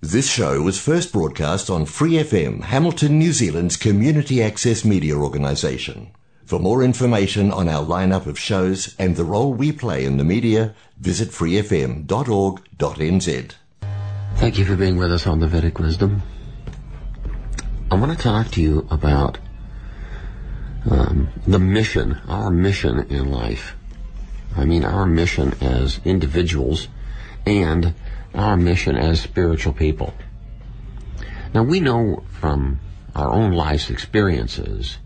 This show was first broadcast on Free FM, Hamilton, New Zealand's community access media organisation. For more information on our lineup of shows and the role we play in the media, visit freefm.org.nz. Thank you for being with us on the Vedic Wisdom. I want to talk to you about um, the mission, our mission in life. I mean, our mission as individuals and our mission as spiritual people. Now, we know from our own life's experiences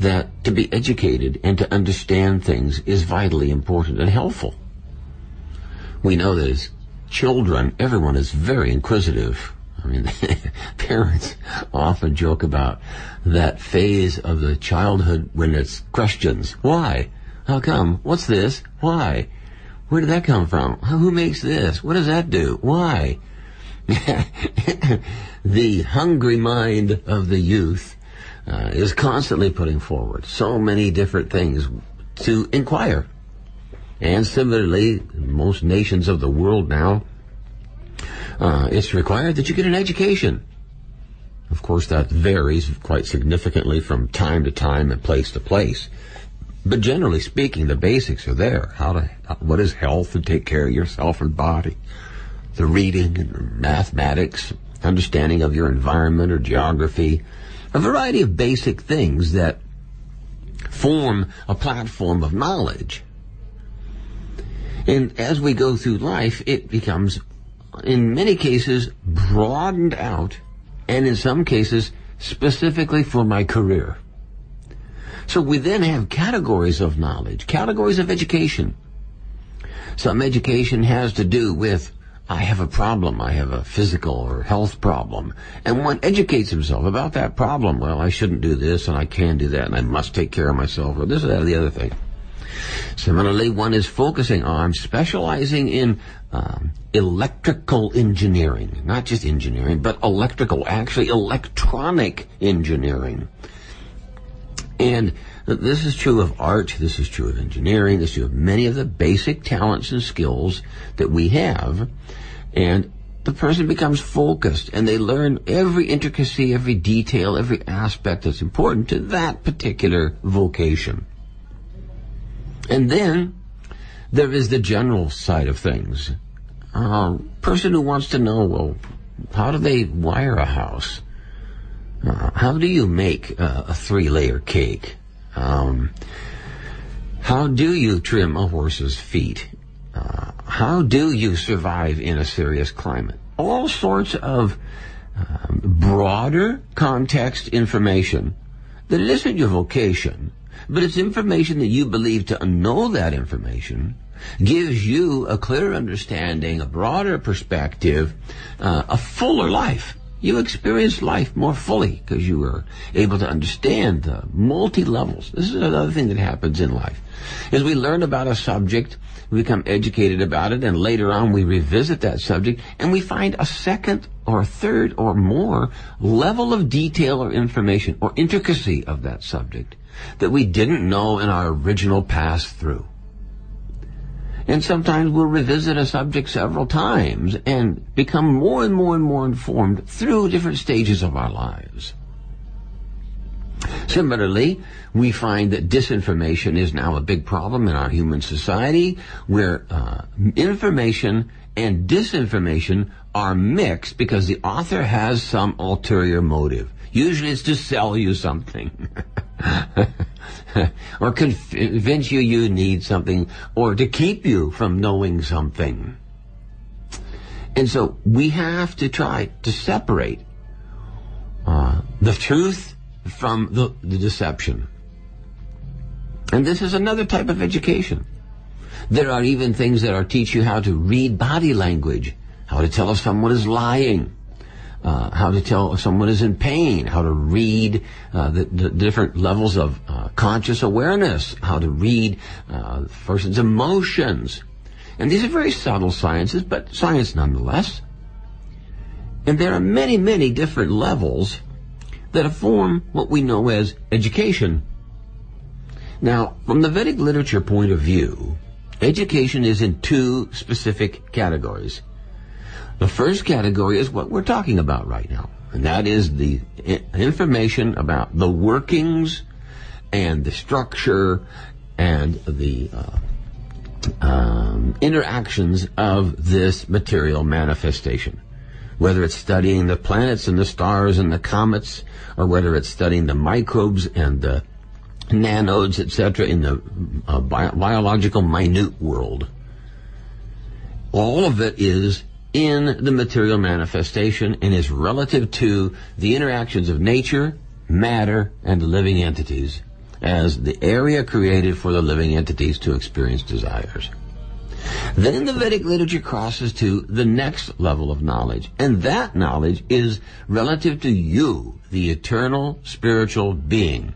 that to be educated and to understand things is vitally important and helpful. We know that as children, everyone is very inquisitive. I mean, parents often joke about that phase of the childhood when it's questions. Why? How come? What's this? Why? Where did that come from? Who makes this? What does that do? Why? the hungry mind of the youth uh, is constantly putting forward so many different things to inquire. And similarly, most nations of the world now, uh, it's required that you get an education. Of course, that varies quite significantly from time to time and place to place. But generally speaking, the basics are there. How to, what is health and take care of yourself and body. The reading and mathematics, understanding of your environment or geography, a variety of basic things that form a platform of knowledge. And as we go through life, it becomes, in many cases, broadened out, and in some cases, specifically for my career. So we then have categories of knowledge, categories of education. Some education has to do with I have a problem, I have a physical or health problem. And one educates himself about that problem. Well, I shouldn't do this and I can do that and I must take care of myself or this or that or the other thing. Similarly, one is focusing on specializing in um, electrical engineering, not just engineering, but electrical, actually electronic engineering. And this is true of art, this is true of engineering, this is true of many of the basic talents and skills that we have. And the person becomes focused and they learn every intricacy, every detail, every aspect that's important to that particular vocation. And then there is the general side of things. A person who wants to know, well, how do they wire a house? Uh, how do you make uh, a three layer cake? Um, how do you trim a horse's feet? Uh, how do you survive in a serious climate? All sorts of um, broader context information that isn't your vocation, but it's information that you believe to know that information gives you a clearer understanding, a broader perspective, uh, a fuller life you experience life more fully because you are able to understand the multi levels. This is another thing that happens in life. As we learn about a subject, we become educated about it, and later on we revisit that subject, and we find a second or third or more level of detail or information or intricacy of that subject that we didn't know in our original pass through. And sometimes we'll revisit a subject several times and become more and more and more informed through different stages of our lives. Similarly, we find that disinformation is now a big problem in our human society where uh, information and disinformation are mixed because the author has some ulterior motive. Usually it's to sell you something. or convince you you need something, or to keep you from knowing something. And so we have to try to separate uh, the truth from the, the deception. And this is another type of education. There are even things that are teach you how to read body language, how to tell if someone is lying, uh, how to tell if someone is in pain, how to read uh, the, the, different levels of uh, conscious awareness, how to read uh, the person's emotions. And these are very subtle sciences, but science nonetheless. And there are many, many different levels that form what we know as education. Now, from the Vedic literature point of view, education is in two specific categories. The first category is what we're talking about right now, and that is the information about the workings and the structure and the uh, um, interactions of this material manifestation. Whether it's studying the planets and the stars and the comets, or whether it's studying the microbes and the nanodes, etc., in the uh, bio- biological minute world. All of it is in the material manifestation and is relative to the interactions of nature, matter, and the living entities as the area created for the living entities to experience desires. Then the Vedic literature crosses to the next level of knowledge, and that knowledge is relative to you, the eternal spiritual being,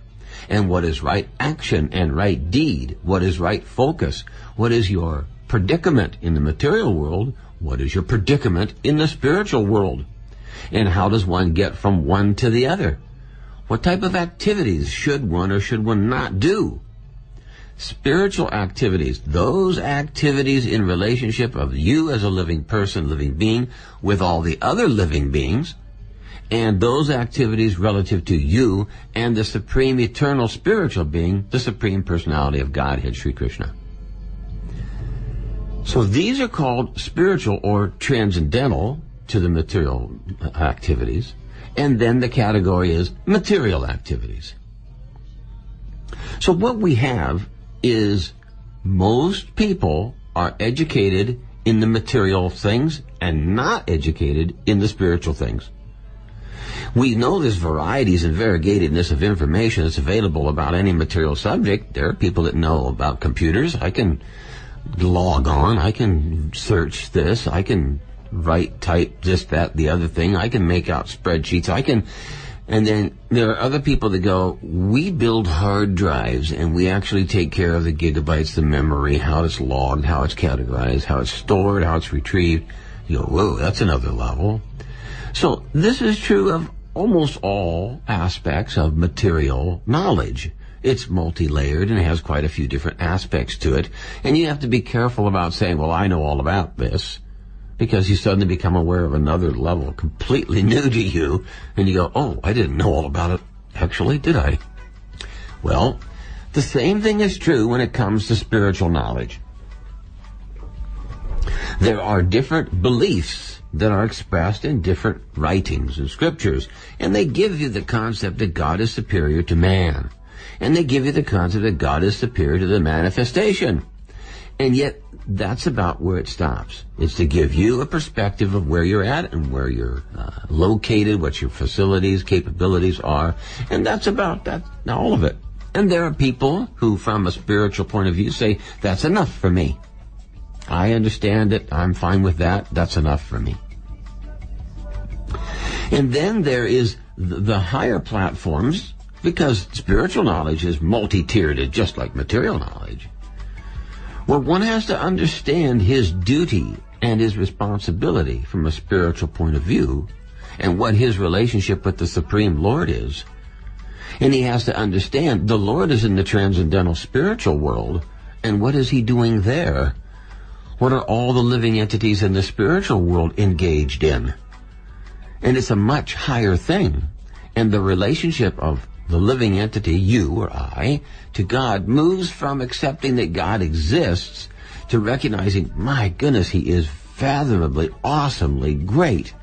and what is right action and right deed, what is right focus, what is your predicament in the material world, what is your predicament in the spiritual world, and how does one get from one to the other? What type of activities should one or should one not do? Spiritual activities, those activities in relationship of you as a living person, living being, with all the other living beings, and those activities relative to you and the supreme eternal spiritual being, the supreme personality of Godhead, Sri Krishna. So these are called spiritual or transcendental to the material uh, activities. And then the category is material activities. So what we have is most people are educated in the material things and not educated in the spiritual things. We know there's varieties and variegatedness of information that's available about any material subject. There are people that know about computers. I can log on. I can search this. I can write, type this, that, the other thing. I can make out spreadsheets. I can, and then there are other people that go, we build hard drives and we actually take care of the gigabytes, the memory, how it's logged, how it's categorized, how it's stored, how it's retrieved. You go, whoa, that's another level. So this is true of almost all aspects of material knowledge. It's multi-layered and has quite a few different aspects to it. And you have to be careful about saying, well, I know all about this because you suddenly become aware of another level completely new to you, and you go, oh, I didn't know all about it. Actually, did I? Well, the same thing is true when it comes to spiritual knowledge. There are different beliefs that are expressed in different writings and scriptures, and they give you the concept that God is superior to man. And they give you the concept that God is superior to the manifestation. And yet, that's about where it stops. It's to give you a perspective of where you're at and where you're uh, located, what your facilities, capabilities are, and that's about that all of it. And there are people who, from a spiritual point of view, say that's enough for me. I understand it. I'm fine with that. That's enough for me. And then there is the higher platforms, because spiritual knowledge is multi-tiered, just like material knowledge where one has to understand his duty and his responsibility from a spiritual point of view and what his relationship with the Supreme Lord is. And he has to understand the Lord is in the transcendental spiritual world, and what is he doing there? What are all the living entities in the spiritual world engaged in? And it's a much higher thing. And the relationship of the living entity, you or I, to God moves from accepting that God exists to recognizing, my goodness, He is fathomably, awesomely great.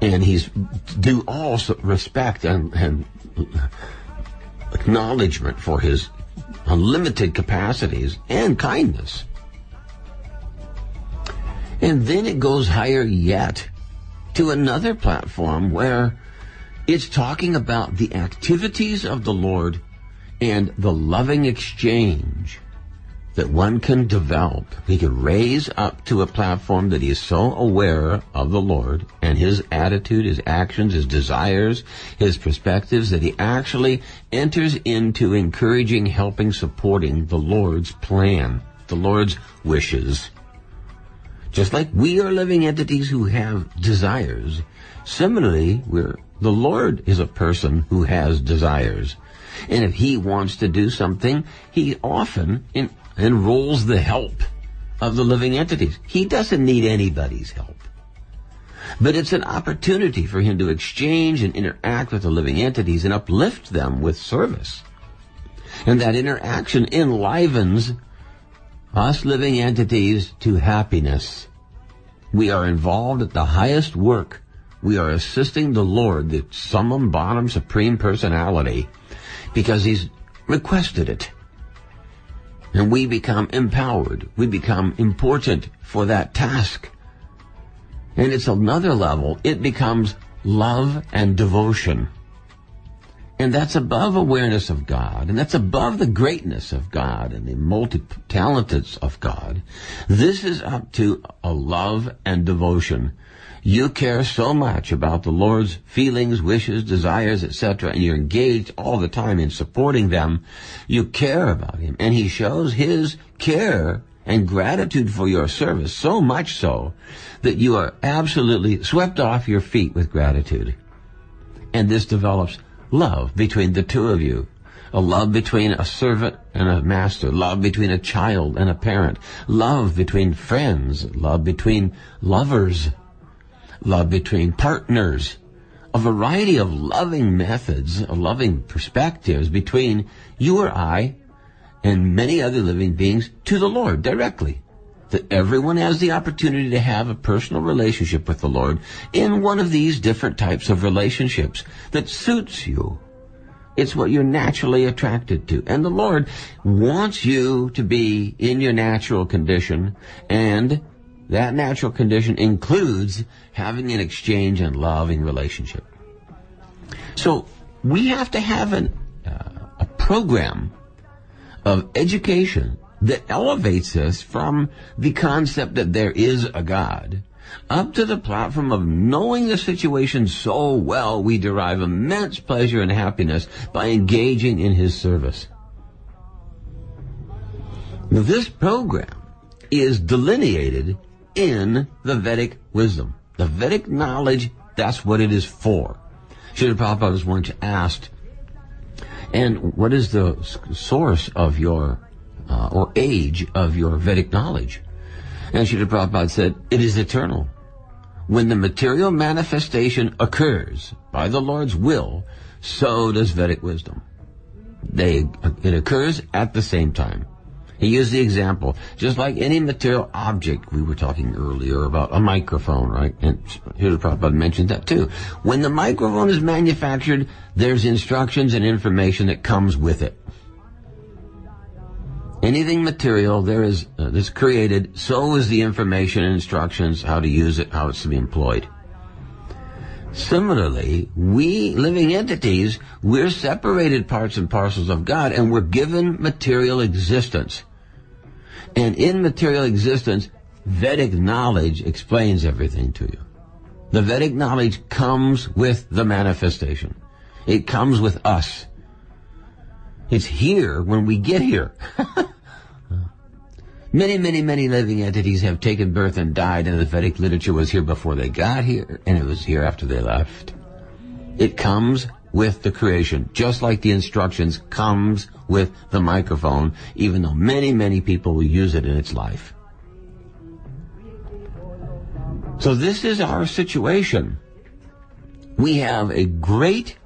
And He's due all respect and, and acknowledgement for His unlimited capacities and kindness. And then it goes higher yet to another platform where it's talking about the activities of the Lord and the loving exchange that one can develop. He can raise up to a platform that he is so aware of the Lord and his attitude, his actions, his desires, his perspectives that he actually enters into encouraging, helping, supporting the Lord's plan, the Lord's wishes. Just like we are living entities who have desires, similarly, we're the Lord is a person who has desires. And if he wants to do something, he often en- enrolls the help of the living entities. He doesn't need anybody's help. but it's an opportunity for him to exchange and interact with the living entities and uplift them with service. And that interaction enlivens us living entities to happiness. We are involved at the highest work. We are assisting the Lord, the summum bonum supreme personality, because he's requested it. And we become empowered. We become important for that task. And it's another level. It becomes love and devotion. And that's above awareness of God, and that's above the greatness of God and the multi-talentedness of God. This is up to a love and devotion. You care so much about the Lord's feelings, wishes, desires, etc., and you're engaged all the time in supporting them. You care about Him, and He shows His care and gratitude for your service so much so that you are absolutely swept off your feet with gratitude. And this develops love between the two of you. A love between a servant and a master. Love between a child and a parent. Love between friends. Love between lovers. Love between partners. A variety of loving methods, of loving perspectives between you or I and many other living beings to the Lord directly that everyone has the opportunity to have a personal relationship with the Lord in one of these different types of relationships that suits you. It's what you're naturally attracted to. And the Lord wants you to be in your natural condition and that natural condition includes having an exchange and loving relationship. So we have to have an, uh, a program of education that elevates us from the concept that there is a God up to the platform of knowing the situation so well we derive immense pleasure and happiness by engaging in His service. This program is delineated in the Vedic wisdom. The Vedic knowledge, that's what it is for. Srila Prabhupada was once asked, and what is the source of your uh, or age of your Vedic knowledge. And Srila Prabhupada said, it is eternal. When the material manifestation occurs by the Lord's will, so does Vedic wisdom. They, it occurs at the same time. He used the example, just like any material object, we were talking earlier about a microphone, right? And Srila Prabhupada mentioned that too. When the microphone is manufactured, there's instructions and information that comes with it anything material there is uh, that's created, so is the information and instructions how to use it, how it's to be employed. Similarly, we living entities, we're separated parts and parcels of God and we're given material existence. And in material existence, Vedic knowledge explains everything to you. The Vedic knowledge comes with the manifestation. It comes with us. It's here when we get here. Many, many, many living entities have taken birth and died, and the Vedic literature was here before they got here, and it was here after they left. It comes with the creation, just like the instructions comes with the microphone, even though many, many people will use it in its life. So this is our situation. We have a great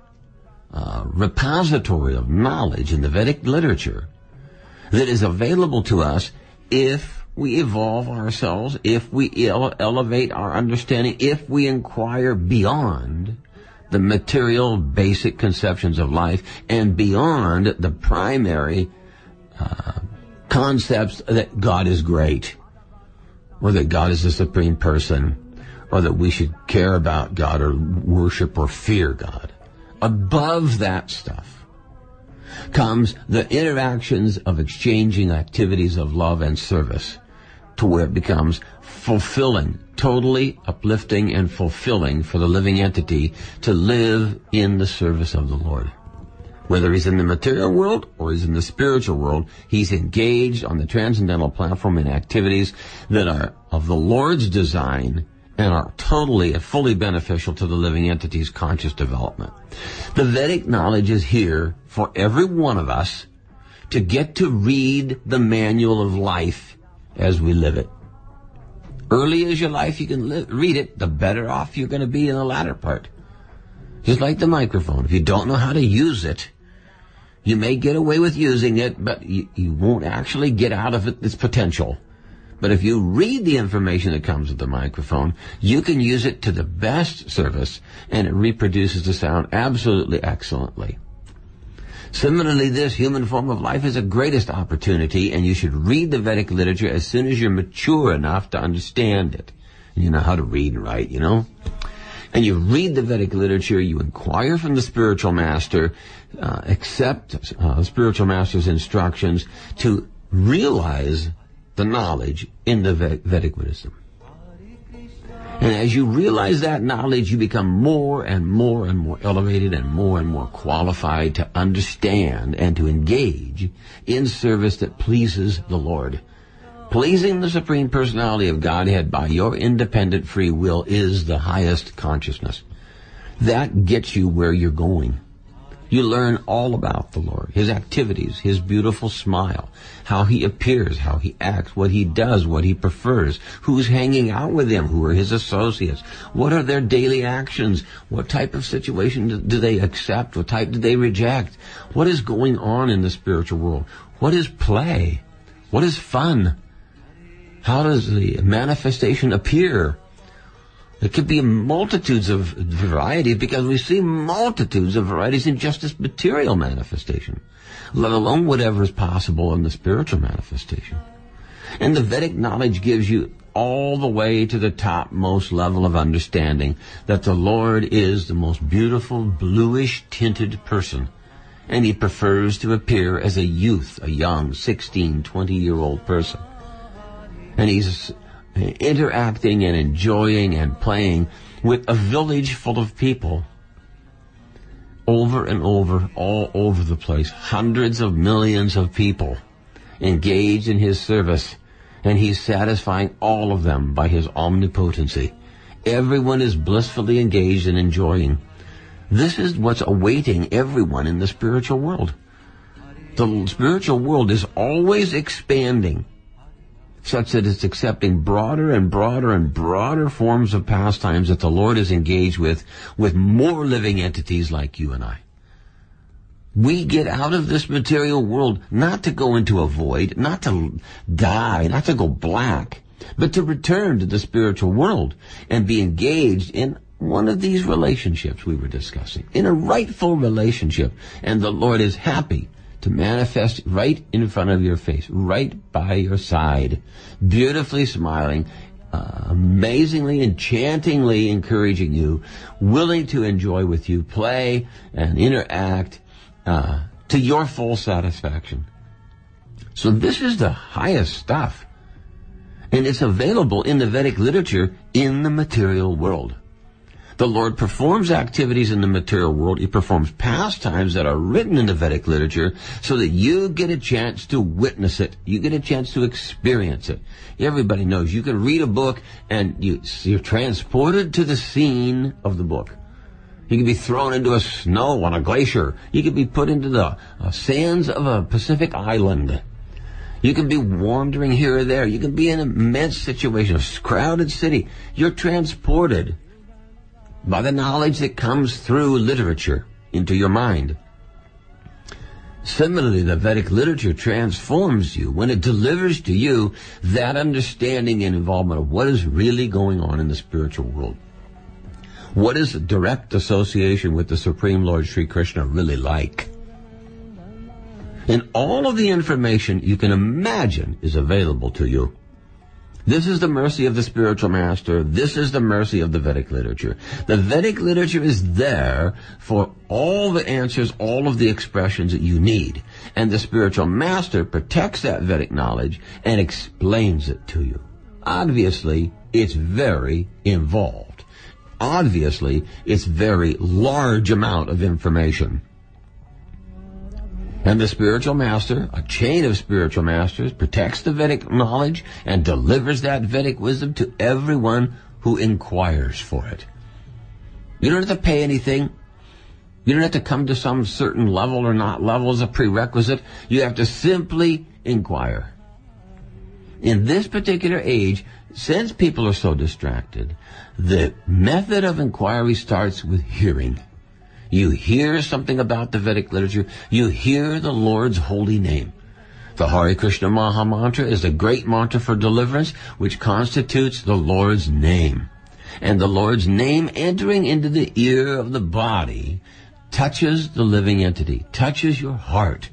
uh, repository of knowledge in the Vedic literature that is available to us if we evolve ourselves, if we ele- elevate our understanding, if we inquire beyond the material basic conceptions of life and beyond the primary uh, concepts that God is great, or that God is the supreme person, or that we should care about God or worship or fear God. Above that stuff, comes the interactions of exchanging activities of love and service to where it becomes fulfilling, totally uplifting and fulfilling for the living entity to live in the service of the Lord. Whether he's in the material world or he's in the spiritual world, he's engaged on the transcendental platform in activities that are of the Lord's design and are totally and fully beneficial to the living entity's conscious development. The Vedic knowledge is here for every one of us to get to read the manual of life as we live it. early as your life you can read it, the better off you're going to be in the latter part. Just like the microphone. If you don't know how to use it, you may get away with using it, but you, you won't actually get out of it its potential. But if you read the information that comes with the microphone, you can use it to the best service and it reproduces the sound absolutely excellently. Similarly, this human form of life is a greatest opportunity and you should read the Vedic literature as soon as you're mature enough to understand it. And you know how to read and write, you know? And you read the Vedic literature, you inquire from the spiritual master, uh, accept uh, spiritual master's instructions to realize the knowledge in the Vedic wisdom. And as you realize that knowledge, you become more and more and more elevated and more and more qualified to understand and to engage in service that pleases the Lord. Pleasing the Supreme Personality of Godhead by your independent free will is the highest consciousness. That gets you where you're going. You learn all about the Lord, His activities, His beautiful smile, how He appears, how He acts, what He does, what He prefers, who's hanging out with Him, who are His associates, what are their daily actions, what type of situation do they accept, what type do they reject, what is going on in the spiritual world, what is play, what is fun, how does the manifestation appear, it could be multitudes of varieties because we see multitudes of varieties in just this material manifestation, let alone whatever is possible in the spiritual manifestation. And the Vedic knowledge gives you all the way to the topmost level of understanding that the Lord is the most beautiful bluish tinted person. And he prefers to appear as a youth, a young 16, 20 year old person. And he's interacting and enjoying and playing with a village full of people over and over, all over the place. Hundreds of millions of people engaged in his service, and he's satisfying all of them by his omnipotency. Everyone is blissfully engaged and enjoying. This is what's awaiting everyone in the spiritual world. The spiritual world is always expanding such that it's accepting broader and broader and broader forms of pastimes that the Lord is engaged with, with more living entities like you and I. We get out of this material world not to go into a void, not to die, not to go black, but to return to the spiritual world and be engaged in one of these relationships we were discussing, in a rightful relationship. And the Lord is happy to manifest right in front of your face, right by your side, beautifully smiling, uh, amazingly, enchantingly encouraging you, willing to enjoy with you, play and interact uh, to your full satisfaction. So this is the highest stuff. And it's available in the Vedic literature in the material world. The Lord performs activities in the material world. He performs pastimes that are written in the Vedic literature so that you get a chance to witness it. You get a chance to experience it. Everybody knows you can read a book and you, you're transported to the scene of the book. You can be thrown into a snow on a glacier. You can be put into the uh, sands of a Pacific island. You can be wandering here or there. You can be in an immense situation, a crowded city. You're transported by the knowledge that comes through literature into your mind. Similarly, the Vedic literature transforms you when it delivers to you that understanding and involvement of what is really going on in the spiritual world. What is direct association with the Supreme Lord Sri Krishna really like? And all of the information you can imagine is available to you this is the mercy of the spiritual master. This is the mercy of the Vedic literature. The Vedic literature is there for all the answers, all of the expressions that you need. And the spiritual master protects that Vedic knowledge and explains it to you. Obviously, it's very involved. Obviously, it's very large amount of information. And the spiritual master, a chain of spiritual masters, protects the Vedic knowledge and delivers that Vedic wisdom to everyone who inquires for it. You don't have to pay anything. You don't have to come to some certain level or not level as a prerequisite. You have to simply inquire. In this particular age, since people are so distracted, the method of inquiry starts with hearing. You hear something about the Vedic literature. You hear the Lord's holy name. The Hare Krishna Maha Mantra is the great mantra for deliverance, which constitutes the Lord's name. And the Lord's name entering into the ear of the body touches the living entity, touches your heart,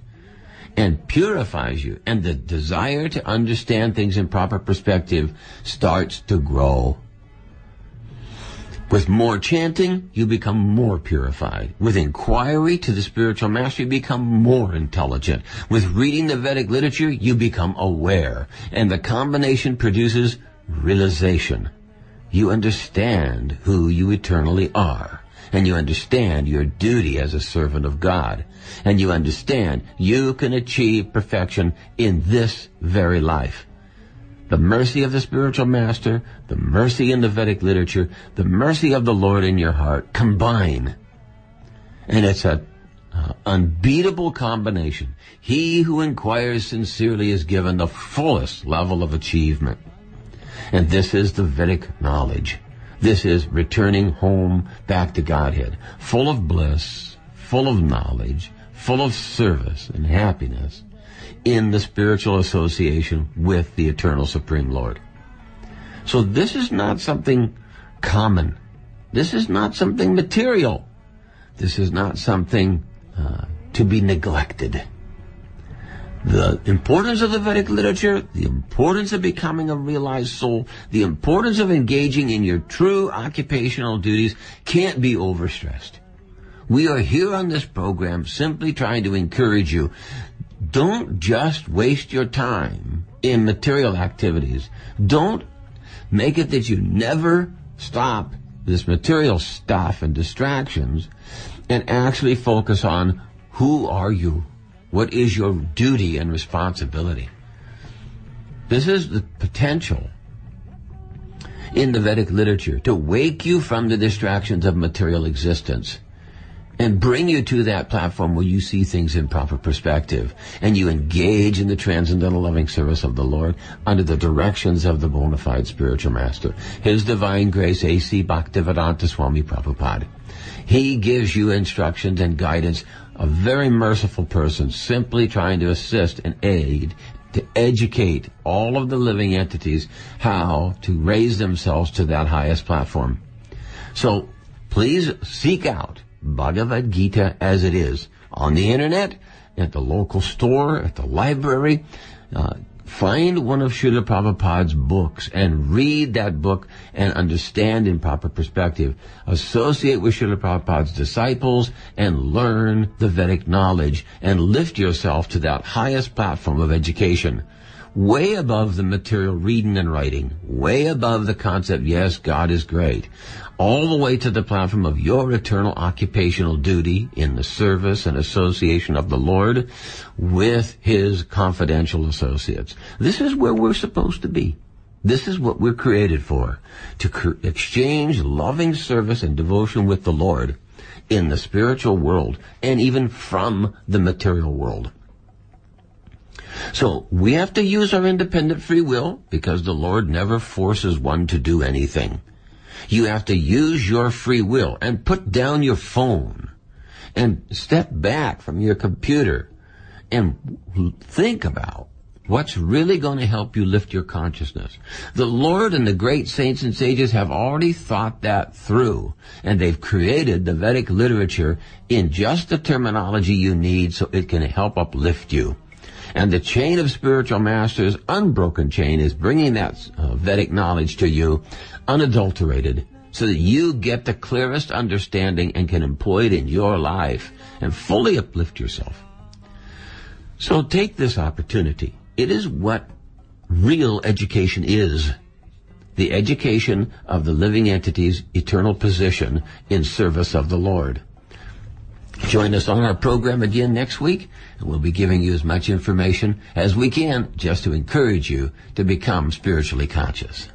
and purifies you. And the desire to understand things in proper perspective starts to grow. With more chanting, you become more purified. With inquiry to the spiritual master, you become more intelligent. With reading the Vedic literature, you become aware. And the combination produces realization. You understand who you eternally are. And you understand your duty as a servant of God. And you understand you can achieve perfection in this very life the mercy of the spiritual master, the mercy in the Vedic literature, the mercy of the Lord in your heart combine. And it's a uh, unbeatable combination. He who inquires sincerely is given the fullest level of achievement. And this is the Vedic knowledge. This is returning home back to Godhead, full of bliss, full of knowledge, full of service and happiness, in the spiritual association with the eternal Supreme Lord. So this is not something common. This is not something material. This is not something uh, to be neglected. The importance of the Vedic literature, the importance of becoming a realized soul, the importance of engaging in your true occupational duties can't be overstressed. We are here on this program simply trying to encourage you don't just waste your time in material activities. Don't make it that you never stop this material stuff and distractions and actually focus on who are you? What is your duty and responsibility? This is the potential in the Vedic literature to wake you from the distractions of material existence and bring you to that platform where you see things in proper perspective and you engage in the transcendental loving service of the Lord under the directions of the bona fide spiritual master. His divine grace, A.C. Bhaktivedanta Swami Prabhupada. He gives you instructions and guidance, a very merciful person, simply trying to assist and aid to educate all of the living entities how to raise themselves to that highest platform. So please seek out Bhagavad Gita as it is on the internet, at the local store, at the library. Uh, find one of Srila Prabhupada's books and read that book and understand in proper perspective. Associate with Srila Prabhupada's disciples and learn the Vedic knowledge and lift yourself to that highest platform of education way above the material reading and writing, way above the concept, yes, God is great, all the way to the platform of your eternal occupational duty in the service and association of the Lord with His confidential associates. This is where we're supposed to be. This is what we're created for, to cr- exchange loving service and devotion with the Lord in the spiritual world and even from the material world. So we have to use our independent free will because the Lord never forces one to do anything. You have to use your free will and put down your phone and step back from your computer and think about what's really going to help you lift your consciousness. The Lord and the great saints and sages have already thought that through and they've created the Vedic literature in just the terminology you need so it can help uplift you. And the chain of spiritual masters, unbroken chain, is bringing that uh, Vedic knowledge to you unadulterated so that you get the clearest understanding and can employ it in your life and fully uplift yourself. So take this opportunity. It is what real education is. The education of the living entity's eternal position in service of the Lord. Join us on our program again next week, and we'll be giving you as much information as we can just to encourage you to become spiritually conscious.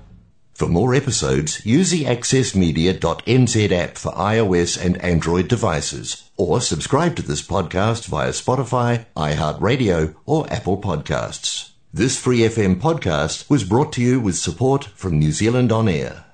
For more episodes, use the accessmedia.nz app for iOS and Android devices, or subscribe to this podcast via Spotify, iHeartRadio, or Apple Podcasts. This Free FM podcast was brought to you with support from New Zealand On Air.